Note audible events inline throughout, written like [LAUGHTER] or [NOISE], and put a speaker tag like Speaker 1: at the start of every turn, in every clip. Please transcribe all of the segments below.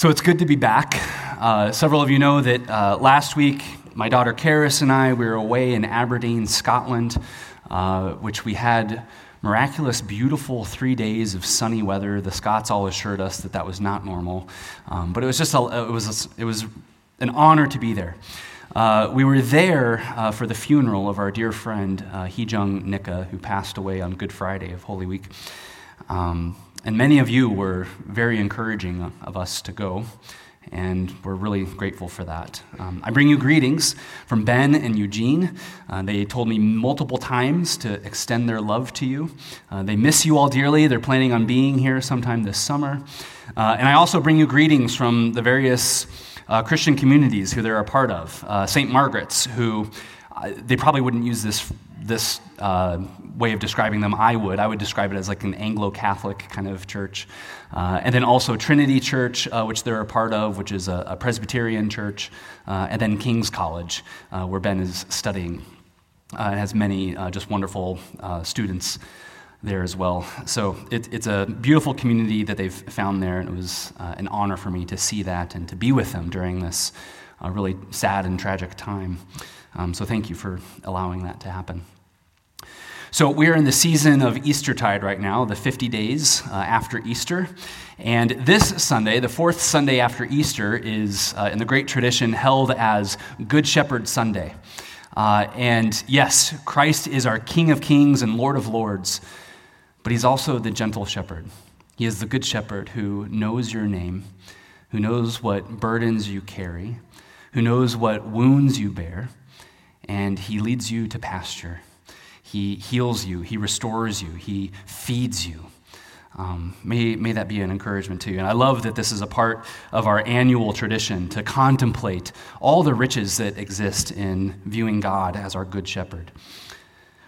Speaker 1: So it's good to be back. Uh, several of you know that uh, last week, my daughter Karis and I we were away in Aberdeen, Scotland, uh, which we had miraculous, beautiful three days of sunny weather. The Scots all assured us that that was not normal, um, but it was just a, it was a, it was an honor to be there. Uh, we were there uh, for the funeral of our dear friend uh, Hee-jung Nika, who passed away on Good Friday of Holy Week. Um, and many of you were very encouraging of us to go, and we're really grateful for that. Um, I bring you greetings from Ben and Eugene. Uh, they told me multiple times to extend their love to you. Uh, they miss you all dearly. They're planning on being here sometime this summer. Uh, and I also bring you greetings from the various uh, Christian communities who they're a part of. Uh, St. Margaret's, who uh, they probably wouldn't use this this uh, way of describing them, I would. I would describe it as like an Anglo Catholic kind of church. Uh, and then also Trinity Church, uh, which they're a part of, which is a, a Presbyterian church. Uh, and then King's College, uh, where Ben is studying. Uh, has many just wonderful students there as well. So it, it's a beautiful community that they've found there, and it was an honor for me to see that and to be with them during this really sad and tragic time. Um, so thank you for allowing that to happen. So, we're in the season of Eastertide right now, the 50 days uh, after Easter. And this Sunday, the fourth Sunday after Easter, is uh, in the great tradition held as Good Shepherd Sunday. Uh, and yes, Christ is our King of Kings and Lord of Lords, but he's also the gentle shepherd. He is the Good Shepherd who knows your name, who knows what burdens you carry, who knows what wounds you bear, and he leads you to pasture. He heals you, He restores you, He feeds you. Um, may, may that be an encouragement to you. And I love that this is a part of our annual tradition to contemplate all the riches that exist in viewing God as our good shepherd.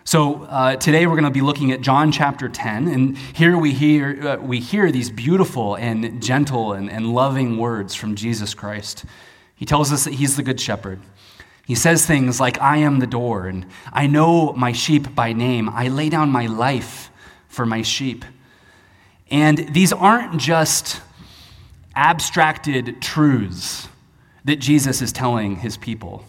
Speaker 1: So uh, today we're going to be looking at John chapter 10, and here we hear, uh, we hear these beautiful and gentle and, and loving words from Jesus Christ. He tells us that he's the good shepherd. He says things like, I am the door, and I know my sheep by name. I lay down my life for my sheep. And these aren't just abstracted truths that Jesus is telling his people.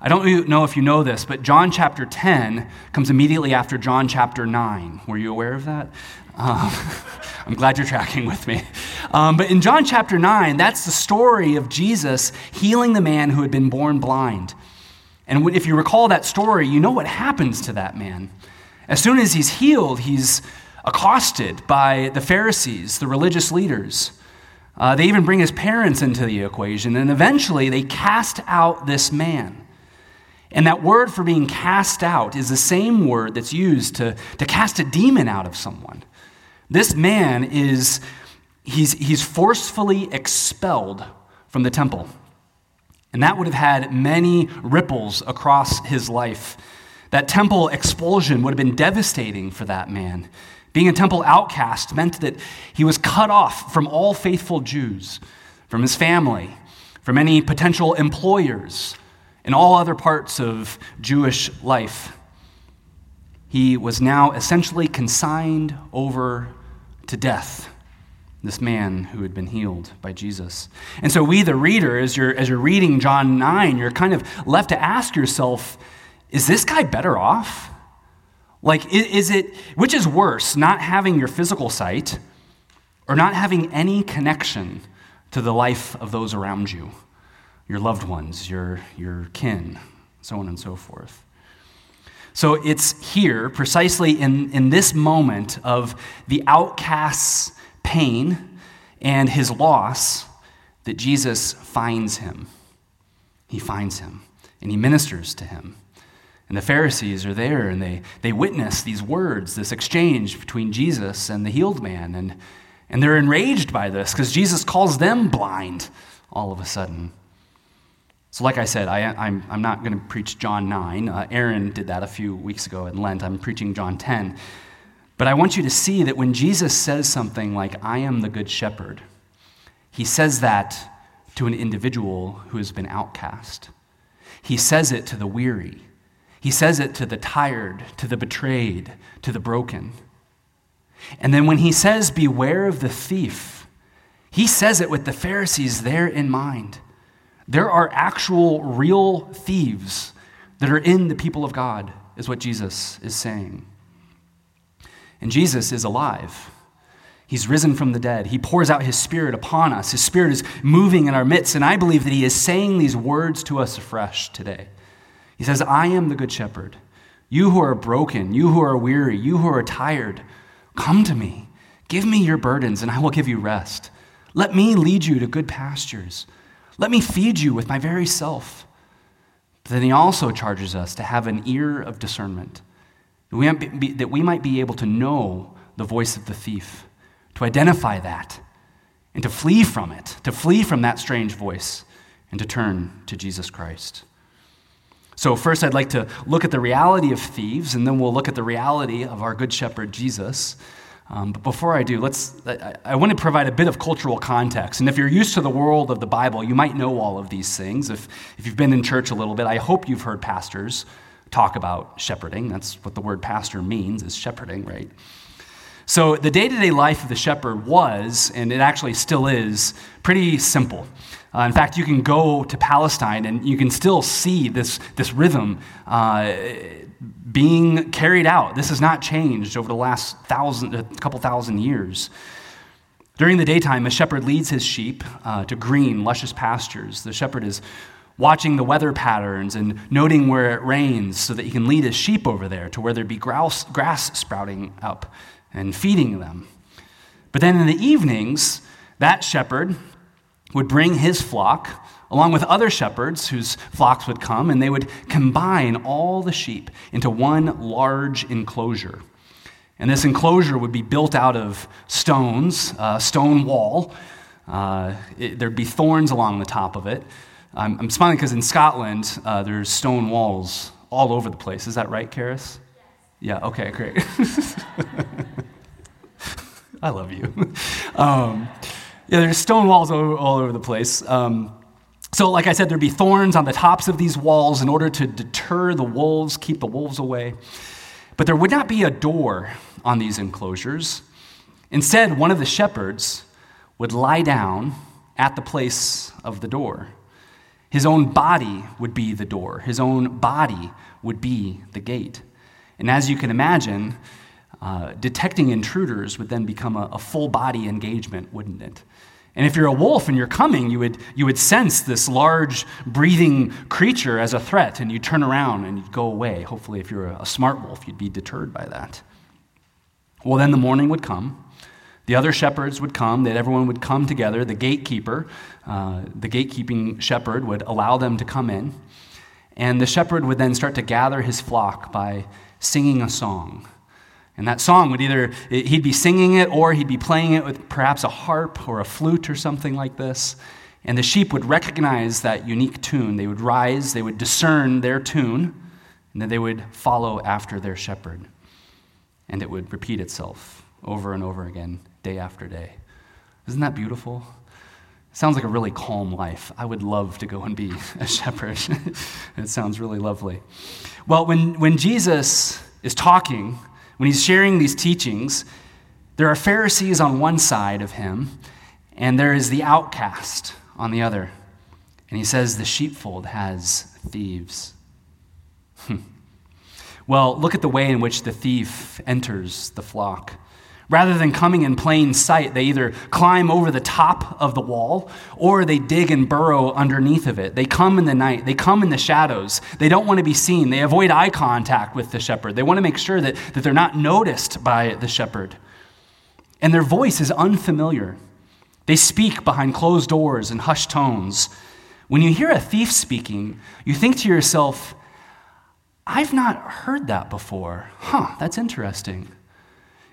Speaker 1: I don't know if you know this, but John chapter 10 comes immediately after John chapter 9. Were you aware of that? Um, [LAUGHS] I'm glad you're tracking with me. Um, but in John chapter 9, that's the story of Jesus healing the man who had been born blind. And if you recall that story, you know what happens to that man. As soon as he's healed, he's accosted by the Pharisees, the religious leaders. Uh, they even bring his parents into the equation, and eventually they cast out this man. And that word for being cast out is the same word that's used to, to cast a demon out of someone. This man is, he's, he's forcefully expelled from the temple. And that would have had many ripples across his life. That temple expulsion would have been devastating for that man. Being a temple outcast meant that he was cut off from all faithful Jews, from his family, from any potential employers, and all other parts of Jewish life. He was now essentially consigned over to death this man who had been healed by Jesus. And so, we, the reader, as you're, as you're reading John 9, you're kind of left to ask yourself is this guy better off? Like, is it, which is worse, not having your physical sight or not having any connection to the life of those around you, your loved ones, your, your kin, so on and so forth? So it's here, precisely in, in this moment of the outcast's pain and his loss that Jesus finds him. He finds him and he ministers to him. And the Pharisees are there and they, they witness these words, this exchange between Jesus and the healed man. And, and they're enraged by this because Jesus calls them blind all of a sudden. So, like I said, I, am I'm, I'm not going to preach John 9. Uh, Aaron did that a few weeks ago in Lent. I'm preaching John 10. But I want you to see that when Jesus says something like, I am the good shepherd, he says that to an individual who has been outcast. He says it to the weary. He says it to the tired, to the betrayed, to the broken. And then when he says, Beware of the thief, He says it with the Pharisees there in mind. There are actual, real thieves that are in the people of God, is what Jesus is saying. And Jesus is alive. He's risen from the dead. He pours out his spirit upon us. His spirit is moving in our midst. And I believe that he is saying these words to us afresh today. He says, I am the good shepherd. You who are broken, you who are weary, you who are tired, come to me. Give me your burdens, and I will give you rest. Let me lead you to good pastures. Let me feed you with my very self. But then he also charges us to have an ear of discernment, that we, might be, that we might be able to know the voice of the thief to identify that and to flee from it, to flee from that strange voice and to turn to Jesus Christ. So, first, I'd like to look at the reality of thieves, and then we'll look at the reality of our Good Shepherd, Jesus. Um, but before I do, let's, I, I, want to provide a bit of cultural context. And if you're used to the world of the Bible, you might know all of these things. If, if you've been in church a little bit, I hope you've heard pastors talk about shepherding. That's what the word pastor means, is shepherding, right? So, the day to day life of the shepherd was, and it actually still is, pretty simple. Uh, in fact, you can go to Palestine and you can still see this, this rhythm uh, being carried out. This has not changed over the last thousand, a couple thousand years. During the daytime, a shepherd leads his sheep uh, to green, luscious pastures. The shepherd is watching the weather patterns and noting where it rains so that he can lead his sheep over there to where there'd be grass, grass sprouting up and feeding them. But then in the evenings, that shepherd would bring his flock along with other shepherds whose flocks would come, and they would combine all the sheep into one large enclosure. And this enclosure would be built out of stones, a stone wall. Uh, it, there'd be thorns along the top of it. I'm, I'm smiling because in Scotland, uh, there's stone walls all over the place. Is that right, Karis? Yeah, okay, great. [LAUGHS] I love you. [LAUGHS] Um, yeah, there's stone walls all, all over the place. Um, so, like I said, there'd be thorns on the tops of these walls in order to deter the wolves, keep the wolves away. But there would not be a door on these enclosures. Instead, one of the shepherds would lie down at the place of the door. His own body would be the door, his own body would be the gate. And as you can imagine, uh, detecting intruders would then become a, a full body engagement, wouldn't it? And if you're a wolf and you're coming, you would, you would sense this large breathing creature as a threat, and you'd turn around and you'd go away. Hopefully, if you're a, a smart wolf, you'd be deterred by that. Well, then the morning would come. The other shepherds would come, that everyone would come together. The gatekeeper, uh, the gatekeeping shepherd, would allow them to come in. And the shepherd would then start to gather his flock by singing a song. And that song would either, he'd be singing it or he'd be playing it with perhaps a harp or a flute or something like this. And the sheep would recognize that unique tune. They would rise, they would discern their tune, and then they would follow after their shepherd. And it would repeat itself over and over again, day after day. Isn't that beautiful? Sounds like a really calm life. I would love to go and be a shepherd. [LAUGHS] it sounds really lovely. Well, when, when Jesus is talking when he's sharing these teachings, there are Pharisees on one side of him, and there is the outcast on the other. And he says the sheepfold has thieves. [LAUGHS] Well, look at the way in which the thief enters the flock. Rather than coming in plain sight, they either climb over the top of the wall or they dig and burrow underneath of it. They come in the night, they come in the shadows. They don't want to be seen. They avoid eye contact with the shepherd. They want to make sure that, that they're not noticed by the shepherd. And their voice is unfamiliar. They speak behind closed doors and hushed tones. When you hear a thief speaking, you think to yourself, I've not heard that before. Huh, that's interesting.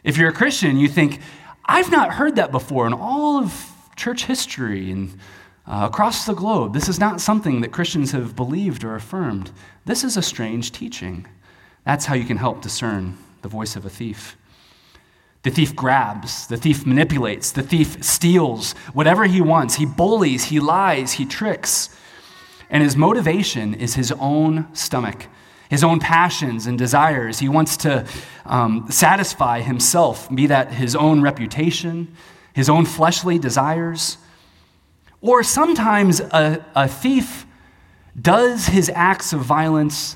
Speaker 1: If you're a Christian, you think, I've not heard that before in all of church history and uh, across the globe. This is not something that Christians have believed or affirmed. This is a strange teaching. That's how you can help discern the voice of a thief. The thief grabs, the thief manipulates, the thief steals whatever he wants. He bullies, he lies, he tricks. And his motivation is his own stomach his own passions and desires. He wants to um, satisfy himself, be that his own reputation, his own fleshly desires. Or sometimes a, a thief does his acts of violence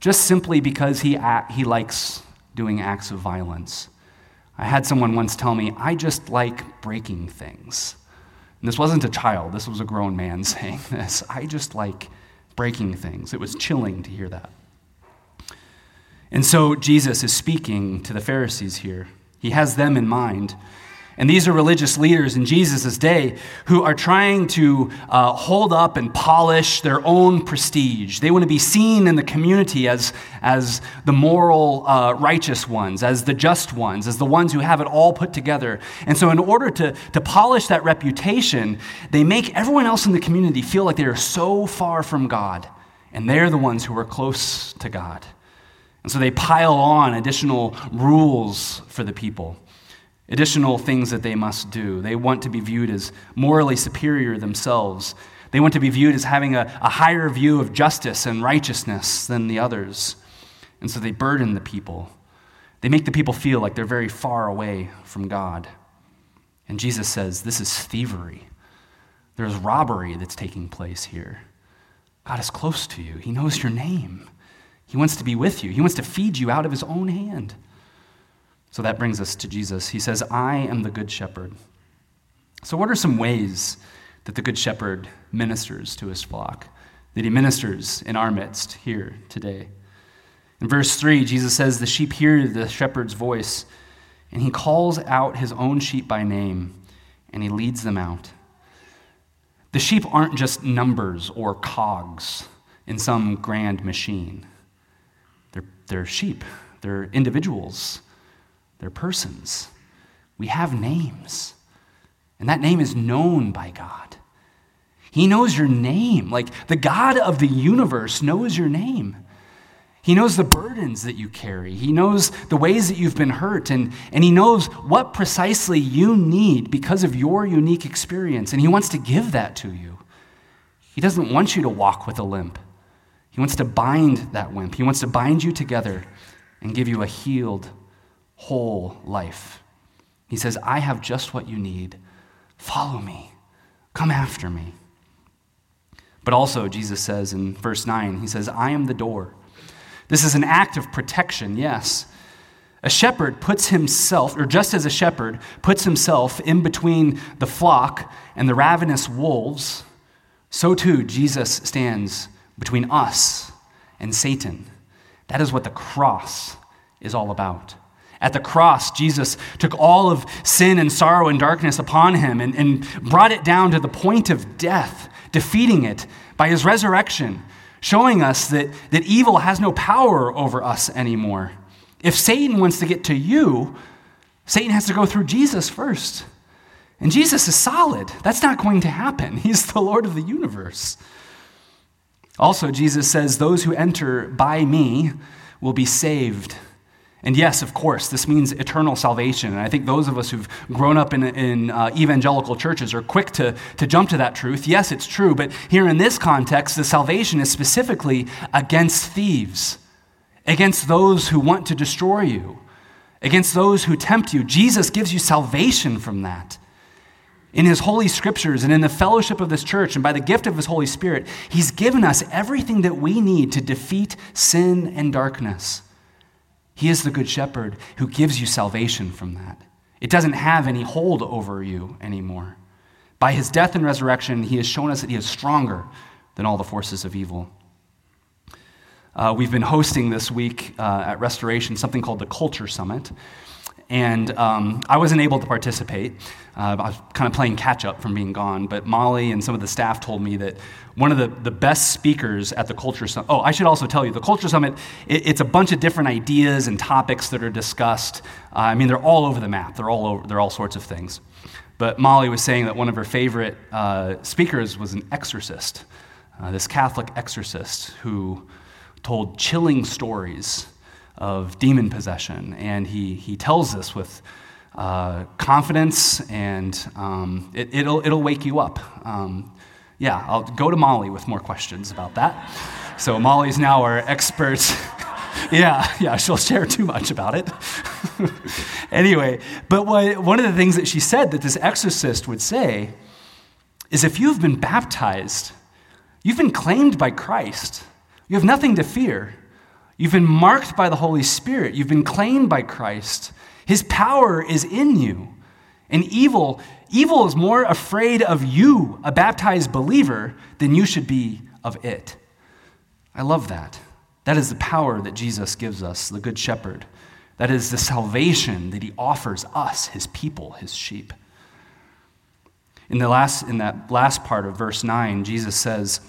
Speaker 1: just simply because he, he likes doing acts of violence. I had someone once tell me, I just like breaking things. And this wasn't a child, this was a grown man [LAUGHS] saying this. I just like breaking things. It was chilling to hear that. And so Jesus is speaking to the Pharisees here. He has them in mind. And these are religious leaders in Jesus' day who are trying to uh, hold up and polish their own prestige. They want to be seen in the community as, as the moral, uh, righteous ones, as the just ones, as the ones who have it all put together. And so, in order to, to polish that reputation, they make everyone else in the community feel like they are so far from God, and they're the ones who are close to God. And so they pile on additional rules for the people additional things that they must do. They want to be viewed as morally superior themselves. They want to be viewed as having a, a higher view of justice and righteousness than the others. And so they burden the people. They make the people feel like they're very far away from God. And Jesus says, This is thievery. There's robbery that's taking place here. God is close to you, He knows your name. He wants to be with you, He wants to feed you out of His own hand. So that brings us to Jesus. He says, I am the good shepherd. So, what are some ways that the good shepherd ministers to his flock? That he ministers in our midst here today? In verse 3, Jesus says, The sheep hear the shepherd's voice, and he calls out his own sheep by name, and he leads them out. The sheep aren't just numbers or cogs in some grand machine, they're, sheep, they're individuals they're persons. We have names. And that name is known by God. He knows your name. Like the God of the universe knows your name. He knows the burdens that you carry. He knows the ways that you've been hurt. And, and He knows what precisely you need because of your unique experience. And He wants to give that to you. He doesn't want you to walk with a limp. He wants to bind that wimp. He wants to bind you together and give you a healed whole life. He says, I have just what you need. Follow me. Come after me. But also, Jesus says in verse 9, He says, I am the door. This is an act of protection, yes. A shepherd puts himself, or just as a shepherd puts himself in between the flock and the ravenous wolves, so too Jesus stands between us and Satan. That is what the cross is all about. At the cross, Jesus took all of sin and sorrow and darkness upon him and, and brought it down to the point of death, defeating it by his resurrection, showing us that, that evil has no power over us anymore. If Satan wants to get to you, Satan has to go through Jesus first. And Jesus is solid. That's not going to happen. [LAUGHS] He's the Lord of the universe. Also, Jesus says, Those who enter by me will be saved. And yes, of course, this means eternal salvation. And I think those of us who've grown up in, in uh, evangelical churches are quick to, to jump to that truth. Yes, it's true, but here in this context, the salvation is specifically against thieves, against those who want to destroy you, against those who tempt you. Jesus gives you salvation from that. In his holy scriptures and in the fellowship of this church and by the gift of his Holy Spirit, he's given us everything that we need to defeat sin and darkness. He is the good shepherd who gives you salvation from that. It doesn't have any hold over you anymore. By his death and resurrection, he has shown us that he is stronger than all the forces of evil. Uh, we've been hosting this week uh, at Restoration something called the Culture Summit. And um, I wasn't able to participate. Uh, I was kind of playing catch up from being gone, but Molly and some of the staff told me that one of the, the best speakers at the Culture Summit. Oh, I should also tell you the Culture Summit, it, it's a bunch of different ideas and topics that are discussed. Uh, I mean, they're all over the map, they're all, over, they're all sorts of things. But Molly was saying that one of her favorite uh, speakers was an exorcist, uh, this Catholic exorcist who told chilling stories of demon possession. And he, he tells this with uh, confidence, and um, it, will it'll, it'll wake you up. Um, yeah, I'll go to Molly with more questions about that. So Molly's now our expert. [LAUGHS] yeah, yeah, she'll share too much about it. [LAUGHS] anyway, but what, one of the things that she said that this exorcist would say is if you've been baptized, you've been claimed by Christ, you have nothing to fear. You've been marked by the Holy Spirit, you've been claimed by Christ. His power is in you. And evil, evil is more afraid of you, a baptized believer, than you should be of it. I love that. That is the power that Jesus gives us, the Good Shepherd. That is the salvation that he offers us, his people, his sheep. In, the last, in that last part of verse 9, Jesus says,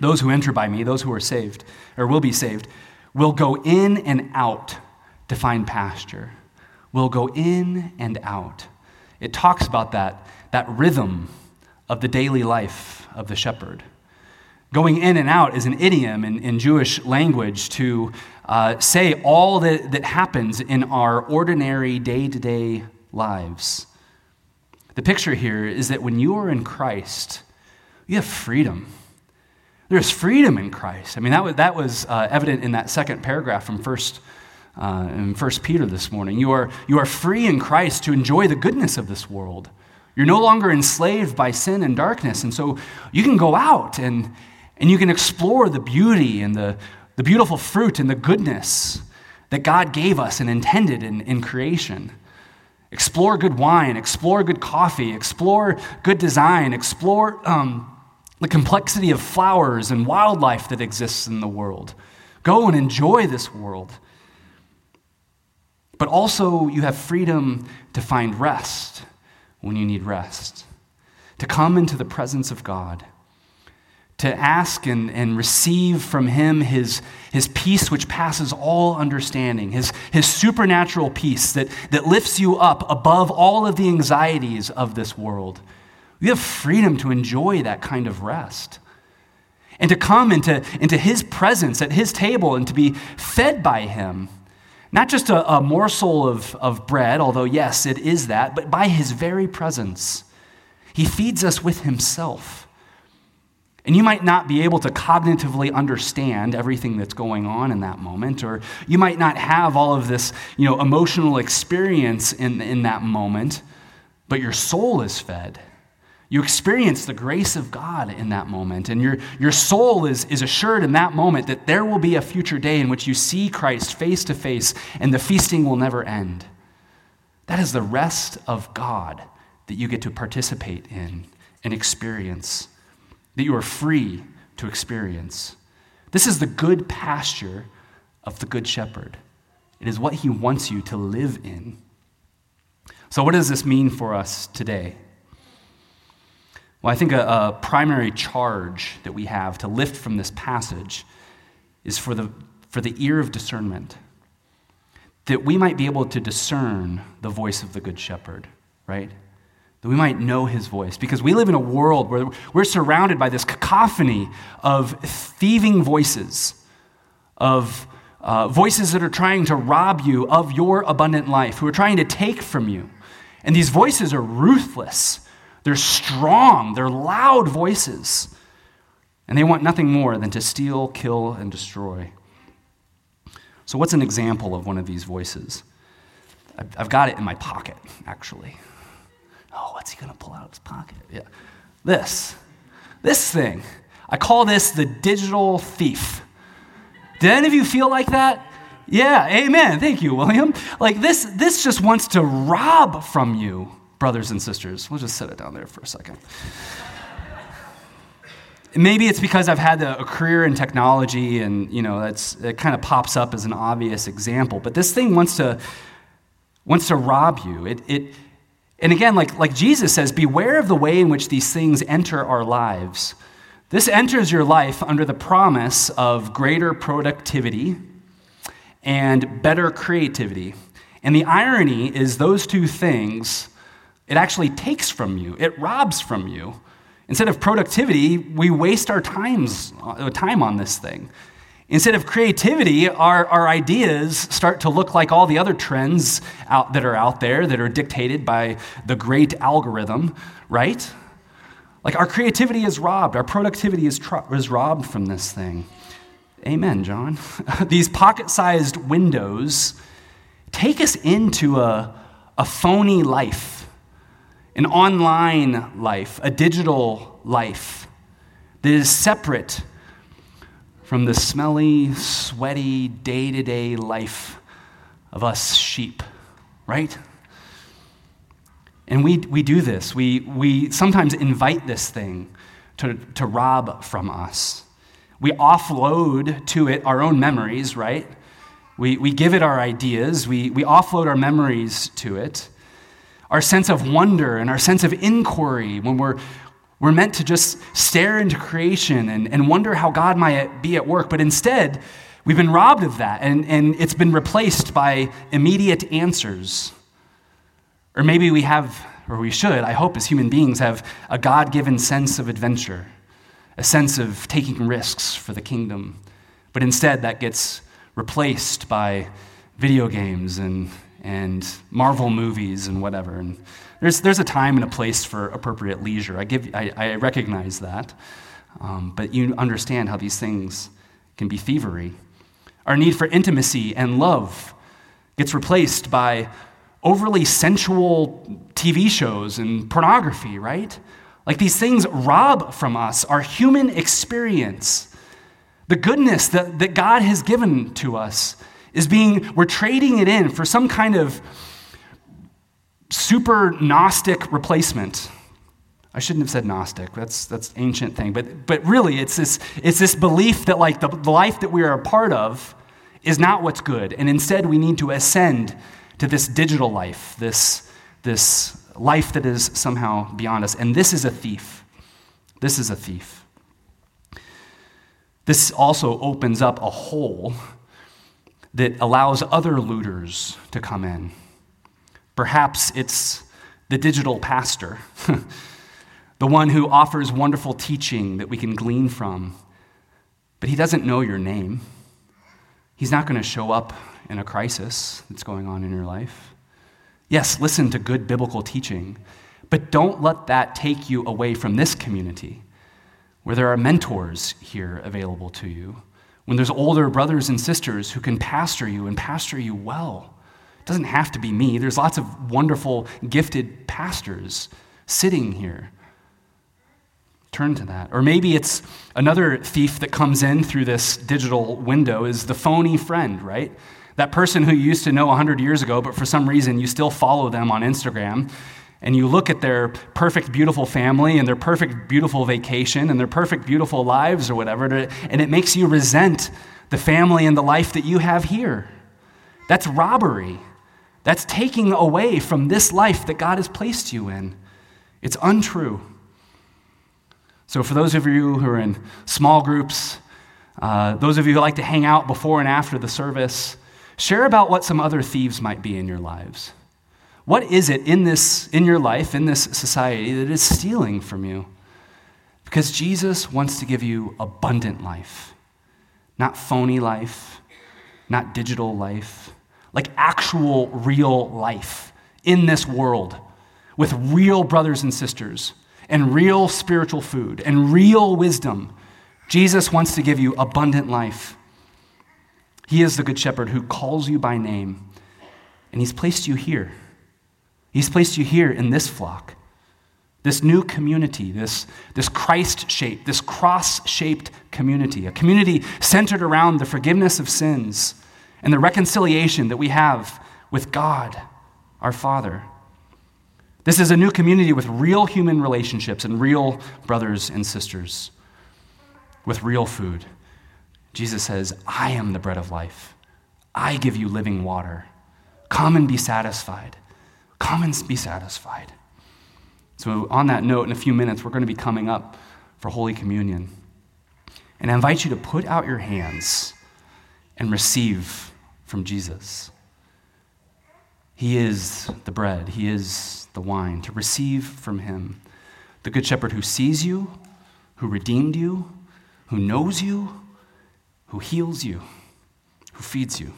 Speaker 1: Those who enter by me, those who are saved, or will be saved, will go in and out to find pasture. Will go in and out. It talks about that, that rhythm of the daily life of the shepherd. Going in and out is an idiom in, in Jewish language to uh, say all that, that happens in our ordinary day to day lives. The picture here is that when you are in Christ, you have freedom. There's freedom in Christ. I mean, that was, that was uh, evident in that second paragraph from first, uh, in First Peter this morning. You are, you are free in Christ to enjoy the goodness of this world. You're no longer enslaved by sin and darkness. And so you can go out and, and you can explore the beauty and the, the beautiful fruit and the goodness that God gave us and intended in, in creation. Explore good wine, explore good coffee, explore good design, explore um, the complexity of flowers and wildlife that exists in the world. Go and enjoy this world. But also, you have freedom to find rest when you need rest, to come into the presence of God to ask and, and receive from him his, his peace which passes all understanding, his, his supernatural peace that, that lifts you up above all of the anxieties of this world. You have freedom to enjoy that kind of rest. And to come into, into his presence at his table and to be fed by him. Not just a, a morsel of, of bread, although, yes, it is that, but by his very presence. He feeds us with himself. And you might not be able to cognitively understand everything that's going on in that moment, or you might not have all of this you know, emotional experience in, in that moment, but your soul is fed. You experience the grace of God in that moment, and your, your soul is, is assured in that moment that there will be a future day in which you see Christ face to face, and the feasting will never end. That is the rest of God that you get to participate in and experience that you are free to experience. This is the good pasture of the Good Shepherd. It is what he wants you to live in. So, what does this mean for us today? Well, I think a, a, primary charge that we have to lift from this passage is for the, for the ear of discernment, that we might be able to discern the voice of the Good Shepherd, right? that we might know his voice. Because we live in a world where we're surrounded by this cacophony of thieving voices, of uh, voices that are trying to rob you of your abundant life, who are trying to take from you. And these voices are ruthless, they're strong, they're loud voices. And they want nothing more than to steal, kill, and destroy. So, what's an example of one of these voices? I've got it in my pocket, actually. Oh, what's he going to pull out of his pocket? Yeah. This. This thing. I call this the digital thief. Did any of you feel like that? Yeah, amen. Thank you, William. Like this, this just wants to rob from you, brothers and sisters. We'll just set it down there for a second. Maybe it's because I've had a, career in technology and, you know, that's, it kind of pops up as an obvious example. But this thing wants to, wants to rob you. It, it, and again, like, like Jesus says, beware of the way in which these things enter our lives. This enters your life under the promise of greater productivity and better creativity. And the irony is, those two things, it actually takes from you, it robs from you. Instead of productivity, we waste our times, uh, time on this thing. Instead of creativity, our, our ideas start to look like all the other trends out, that are out there that are dictated by the great algorithm, right? Like our creativity is robbed, our productivity is, tr- is robbed from this thing. Amen, John. [LAUGHS] These pocket sized windows take us into a, a phony life, an online life, a digital life that is separate from the smelly, sweaty, day to day life of us sheep, right? And we, we do this. We, we sometimes invite this thing to, to rob from us. We offload to it our own memories, right? We, we give it our ideas. We, we offload our memories to it. Our sense of wonder and our sense of inquiry when we're, we're meant to just stare into creation and, and wonder how God might be at work. But instead, we've been robbed of that, and, and it's been replaced by immediate answers. Or maybe we have, or we should, I hope, as human beings, have a God given sense of adventure a sense of taking risks for the kingdom. But instead, that gets replaced by video games and, and Marvel movies and whatever. And there's, there's a time and a place for appropriate leisure. I, give, I, I recognize that. Um, but you understand how these things can be thievery. Our need for intimacy and love gets replaced by overly sensual TV shows and pornography, right? Like these things rob from us our human experience. The goodness that, that God has given to us is being, we're trading it in for some kind of super Gnostic replacement. I shouldn't have said Gnostic. That's that's ancient thing. But but really it's this it's this belief that like the, life that we are a part of is not what's good. And instead we need to ascend to this digital life, this, this life that is somehow beyond us. And this is a thief. This is a thief. This also opens up a hole that allows other looters to come in. Perhaps it's the digital pastor, [LAUGHS] the one who offers wonderful teaching that we can glean from, but he doesn't know your name. He's not going to show up in a crisis that's going on in your life. Yes, listen to good biblical teaching, but don't let that take you away from this community where there are mentors here available to you, when there's older brothers and sisters who can pastor you and pastor you well. It doesn't have to be me. There's lots of wonderful, gifted pastors sitting here. Turn to that. Or maybe it's another thief that comes in through this digital window is the phony friend, right? That person who you used to know 100 years ago, but for some reason you still follow them on Instagram, and you look at their perfect, beautiful family and their perfect, beautiful vacation and their perfect, beautiful lives or whatever, and it makes you resent the family and the life that you have here. That's robbery. That's taking away from this life that God has placed you in. It's untrue. So, for those of you who are in small groups, uh, those of you who like to hang out before and after the service, Share about what some other thieves might be in your lives. What is it in this in your life, in this society that is stealing from you? Because Jesus wants to give you abundant life. Not phony life, not digital life, like actual real life in this world with real brothers and sisters and real spiritual food and real wisdom. Jesus wants to give you abundant life. He is the Good Shepherd who calls you by name, and He's placed you here. He's placed you here in this flock, this new community, this, this Christ shaped, this cross shaped community, a community centered around the forgiveness of sins and the reconciliation that we have with God, our Father. This is a new community with real human relationships and real brothers and sisters, with real food. Jesus says, I am the bread of life. I give you living water. Come and be satisfied. Come and be satisfied. So, on that note, in a few minutes, we're going to be coming up for Holy Communion. And I invite you to put out your hands and receive from Jesus. He is the bread, He is the wine, to receive from Him. The Good Shepherd who sees you, who redeemed you, who knows you, who heals you, who feeds you,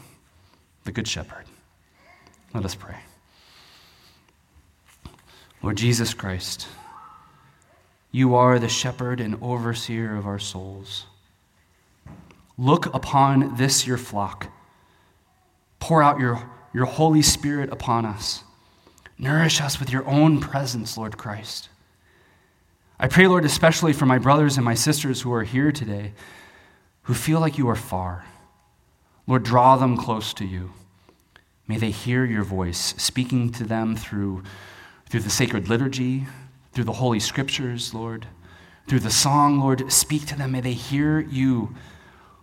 Speaker 1: the Good Shepherd. Let us pray. Lord Jesus Christ, you are the shepherd and overseer of our souls. Look upon this your flock. Pour out your, your Holy Spirit upon us. Nourish us with your own presence, Lord Christ. I pray, Lord, especially for my brothers and my sisters who are here today, who feel like you are far. Lord, draw them close to you. May they hear your voice speaking to them through, through the sacred liturgy, through the holy scriptures, Lord, through the song, Lord. Speak to them. May they hear you,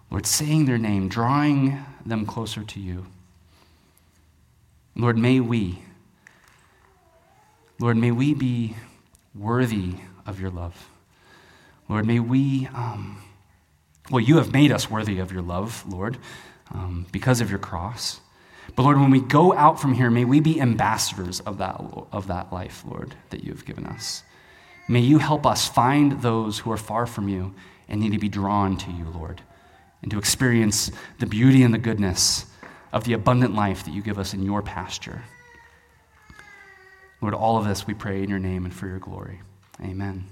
Speaker 1: Lord, saying their name, drawing them closer to you. Lord, may we, Lord, may we be worthy of your love. Lord, may we, um, well, you have made us worthy of your love, Lord, um, because of your cross. But Lord, when we go out from here, may we be ambassadors of that, of that life, Lord, that you have given us. May you help us find those who are far from you and need to be drawn to you, Lord, and to experience the beauty and the goodness of the abundant life that you give us in your pasture. Lord, all of this we pray in your name and for your glory. Amen.